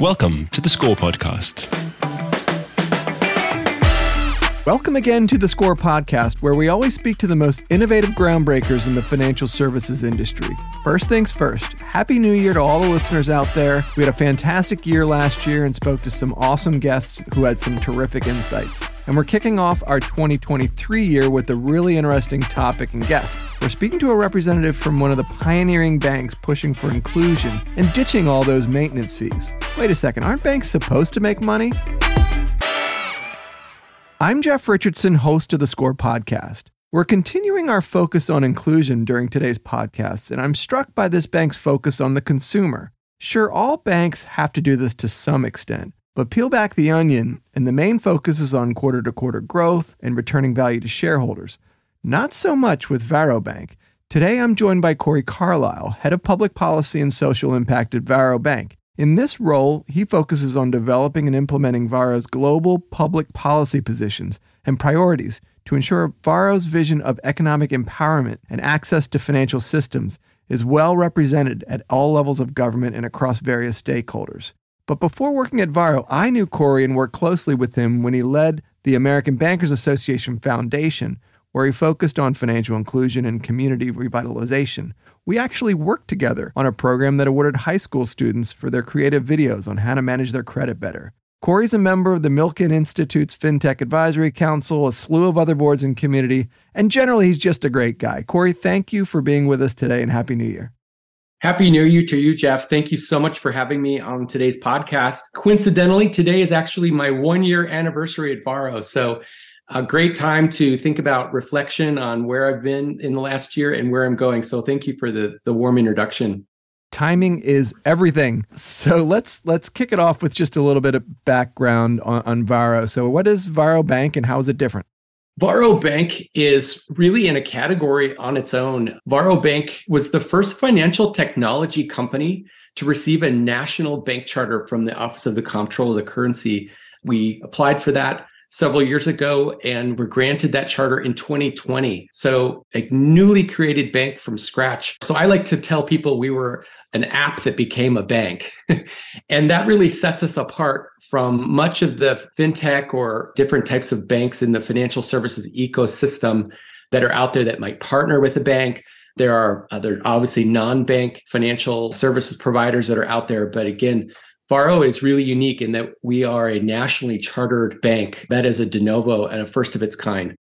Welcome to the Score Podcast. Welcome again to the Score Podcast, where we always speak to the most innovative groundbreakers in the financial services industry. First things first, Happy New Year to all the listeners out there. We had a fantastic year last year and spoke to some awesome guests who had some terrific insights. And we're kicking off our 2023 year with a really interesting topic and guest. We're speaking to a representative from one of the pioneering banks pushing for inclusion and ditching all those maintenance fees. Wait a second, aren't banks supposed to make money? I'm Jeff Richardson, host of the Score podcast. We're continuing our focus on inclusion during today's podcast, and I'm struck by this bank's focus on the consumer. Sure, all banks have to do this to some extent, but peel back the onion, and the main focus is on quarter to quarter growth and returning value to shareholders. Not so much with Varo Bank. Today I'm joined by Corey Carlisle, Head of Public Policy and Social Impact at Varo Bank. In this role, he focuses on developing and implementing Varo's global public policy positions and priorities to ensure Varo's vision of economic empowerment and access to financial systems is well represented at all levels of government and across various stakeholders. But before working at Varo, I knew Corey and worked closely with him when he led the American Bankers Association Foundation, where he focused on financial inclusion and community revitalization. We actually worked together on a program that awarded high school students for their creative videos on how to manage their credit better. Corey's a member of the Milken Institute's FinTech Advisory Council, a slew of other boards and community, and generally he's just a great guy. Corey, thank you for being with us today and Happy New Year. Happy New Year to you, Jeff. Thank you so much for having me on today's podcast. Coincidentally, today is actually my one year anniversary at Varo. So a great time to think about reflection on where I've been in the last year and where I'm going. So thank you for the the warm introduction. Timing is everything. So let's let's kick it off with just a little bit of background on, on Varo. So what is Varo Bank and how is it different? Varo Bank is really in a category on its own. Varo Bank was the first financial technology company to receive a national bank charter from the Office of the Comptroller of the Currency. We applied for that several years ago and were granted that charter in 2020. So a newly created bank from scratch. So I like to tell people we were an app that became a bank. and that really sets us apart from much of the fintech or different types of banks in the financial services ecosystem that are out there that might partner with a bank. There are other obviously non-bank financial services providers that are out there, but again, Varo is really unique in that we are a nationally chartered bank that is a de novo and a first of its kind.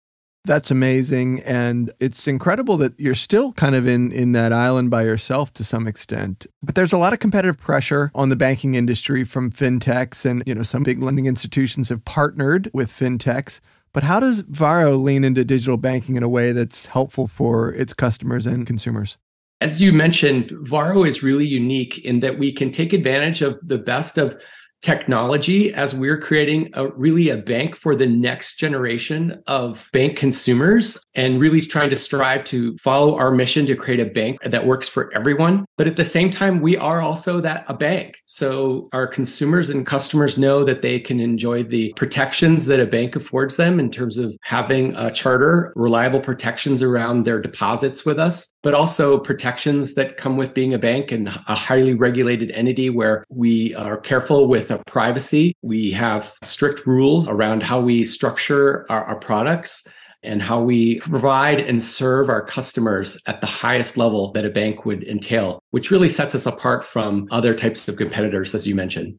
That's amazing. And it's incredible that you're still kind of in, in that island by yourself to some extent. But there's a lot of competitive pressure on the banking industry from fintechs. And, you know, some big lending institutions have partnered with fintechs. But how does Varo lean into digital banking in a way that's helpful for its customers and consumers? As you mentioned, Varo is really unique in that we can take advantage of the best of technology as we're creating a really a bank for the next generation of bank consumers and really trying to strive to follow our mission to create a bank that works for everyone. But at the same time we are also that a bank. So our consumers and customers know that they can enjoy the protections that a bank affords them in terms of having a charter reliable protections around their deposits with us but also protections that come with being a bank and a highly regulated entity where we are careful with of privacy. We have strict rules around how we structure our, our products and how we provide and serve our customers at the highest level that a bank would entail, which really sets us apart from other types of competitors, as you mentioned.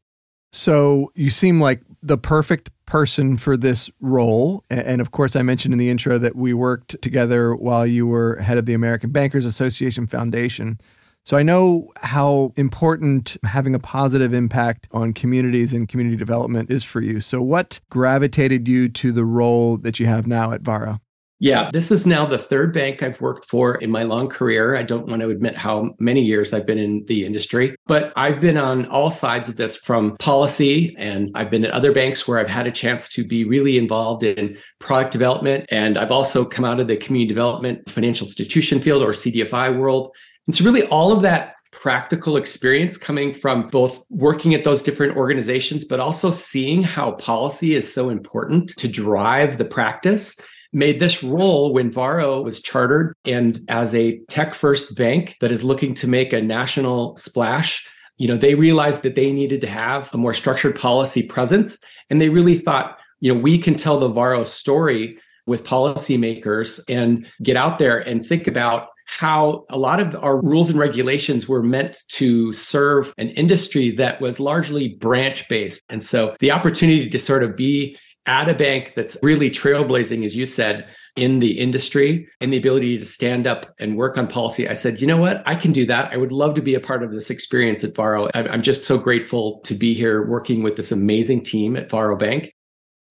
So you seem like the perfect person for this role. And of course, I mentioned in the intro that we worked together while you were head of the American Bankers Association Foundation. So I know how important having a positive impact on communities and community development is for you. So what gravitated you to the role that you have now at Varo? Yeah, this is now the third bank I've worked for in my long career. I don't want to admit how many years I've been in the industry, but I've been on all sides of this from policy and I've been at other banks where I've had a chance to be really involved in product development. And I've also come out of the community development financial institution field or CDFI world and so, really, all of that practical experience coming from both working at those different organizations, but also seeing how policy is so important to drive the practice made this role when Varo was chartered and as a tech first bank that is looking to make a national splash you know, they realized that they needed to have a more structured policy presence. And they really thought, you know, we can tell the Varo story with policymakers and get out there and think about how a lot of our rules and regulations were meant to serve an industry that was largely branch based. And so the opportunity to sort of be at a bank that's really trailblazing, as you said, in the industry and the ability to stand up and work on policy, I said, you know what? I can do that. I would love to be a part of this experience at Varo. I'm just so grateful to be here working with this amazing team at Varo Bank.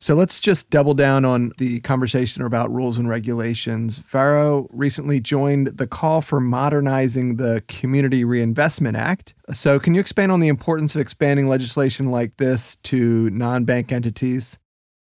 So let's just double down on the conversation about rules and regulations. Varo recently joined the call for modernizing the Community Reinvestment Act. So, can you expand on the importance of expanding legislation like this to non bank entities?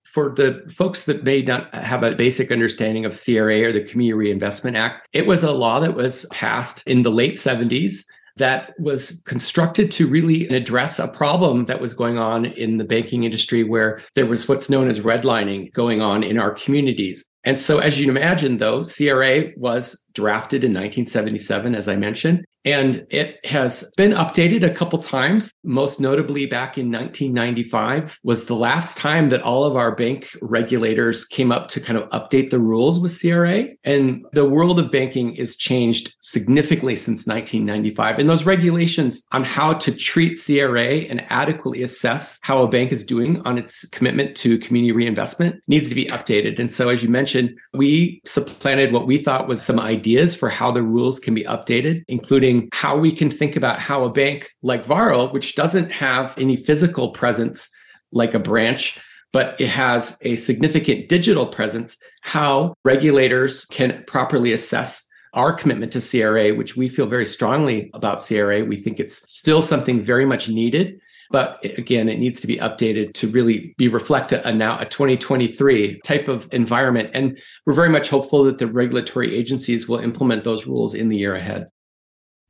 for the folks that may not have a basic understanding of CRA or the Community Reinvestment Act, it was a law that was passed in the late 70s that was constructed to really address a problem that was going on in the banking industry where there was what's known as redlining going on in our communities. And so, as you imagine, though, CRA was drafted in 1977, as I mentioned, and it has been updated a couple times. Most notably, back in 1995 was the last time that all of our bank regulators came up to kind of update the rules with CRA. And the world of banking is changed significantly since 1995. And those regulations on how to treat CRA and adequately assess how a bank is doing on its commitment to community reinvestment needs to be updated. And so, as you mentioned, we supplanted what we thought was some ideas for how the rules can be updated, including how we can think about how a bank like Varo, which doesn't have any physical presence like a branch, but it has a significant digital presence, how regulators can properly assess our commitment to CRA, which we feel very strongly about CRA. We think it's still something very much needed. But again, it needs to be updated to really be reflected a now a 2023 type of environment. And we're very much hopeful that the regulatory agencies will implement those rules in the year ahead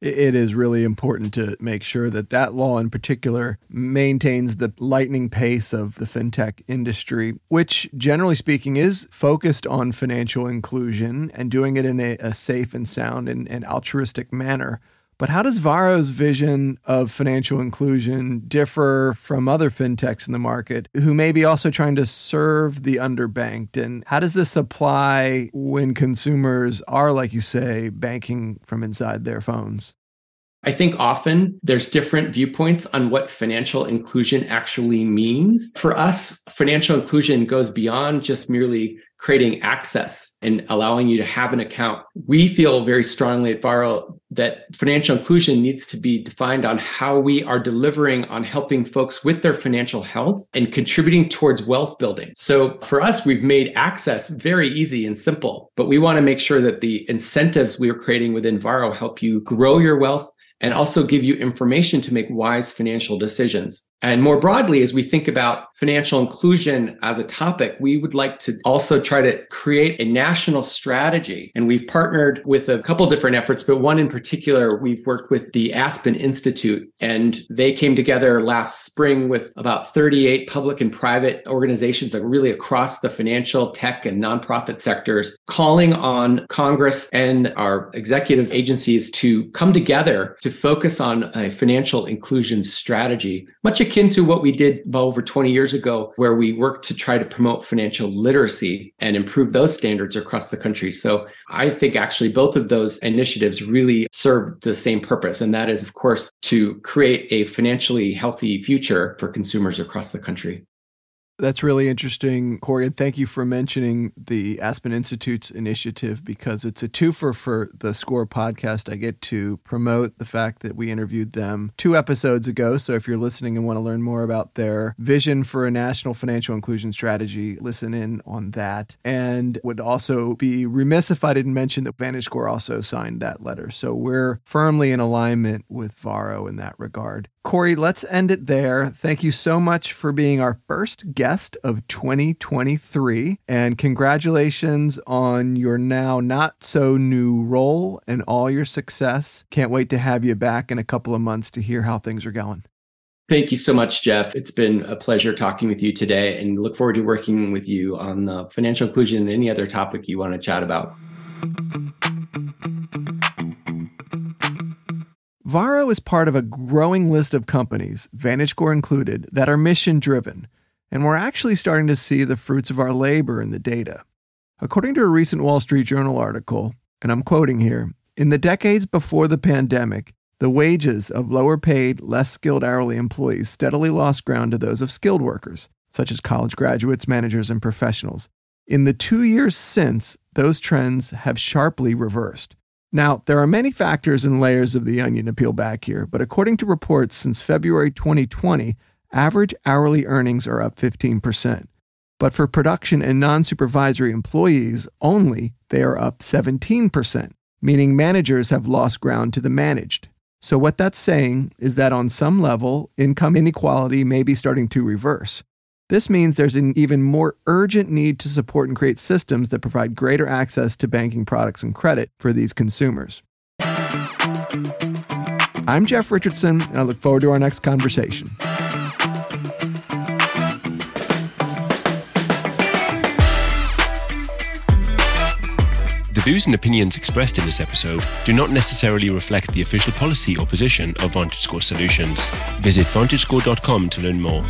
it is really important to make sure that that law in particular maintains the lightning pace of the fintech industry, which generally speaking is focused on financial inclusion and doing it in a, a safe and sound and, and altruistic manner. But how does Varo's vision of financial inclusion differ from other fintechs in the market who may be also trying to serve the underbanked? And how does this apply when consumers are, like you say, banking from inside their phones? I think often there's different viewpoints on what financial inclusion actually means. For us, financial inclusion goes beyond just merely creating access and allowing you to have an account. We feel very strongly at Varo that financial inclusion needs to be defined on how we are delivering on helping folks with their financial health and contributing towards wealth building. So for us, we've made access very easy and simple, but we want to make sure that the incentives we are creating within Varo help you grow your wealth and also give you information to make wise financial decisions. And more broadly, as we think about financial inclusion as a topic, we would like to also try to create a national strategy. And we've partnered with a couple different efforts, but one in particular, we've worked with the Aspen Institute, and they came together last spring with about 38 public and private organizations, really across the financial, tech, and nonprofit sectors, calling on Congress and our executive agencies to come together to focus on a financial inclusion strategy, much akin akin to what we did about over 20 years ago, where we worked to try to promote financial literacy and improve those standards across the country. So I think actually both of those initiatives really serve the same purpose. And that is, of course, to create a financially healthy future for consumers across the country. That's really interesting, Corey. And thank you for mentioning the Aspen Institute's initiative because it's a twofer for the SCORE podcast. I get to promote the fact that we interviewed them two episodes ago. So if you're listening and want to learn more about their vision for a national financial inclusion strategy, listen in on that. And would also be remiss if I didn't mention that VantageScore also signed that letter. So we're firmly in alignment with Varo in that regard. Corey, let's end it there. Thank you so much for being our first guest of 2023. And congratulations on your now not so new role and all your success. Can't wait to have you back in a couple of months to hear how things are going. Thank you so much, Jeff. It's been a pleasure talking with you today and look forward to working with you on the financial inclusion and any other topic you want to chat about. Varo is part of a growing list of companies, VantageScore included, that are mission driven, and we're actually starting to see the fruits of our labor in the data. According to a recent Wall Street Journal article, and I'm quoting here, in the decades before the pandemic, the wages of lower paid, less skilled hourly employees steadily lost ground to those of skilled workers, such as college graduates, managers, and professionals. In the two years since, those trends have sharply reversed. Now, there are many factors and layers of the onion to peel back here, but according to reports since February 2020, average hourly earnings are up 15%. But for production and non supervisory employees only, they are up 17%, meaning managers have lost ground to the managed. So, what that's saying is that on some level, income inequality may be starting to reverse. This means there's an even more urgent need to support and create systems that provide greater access to banking products and credit for these consumers. I'm Jeff Richardson, and I look forward to our next conversation. Views and opinions expressed in this episode do not necessarily reflect the official policy or position of VantageScore Solutions. Visit VantageScore.com to learn more.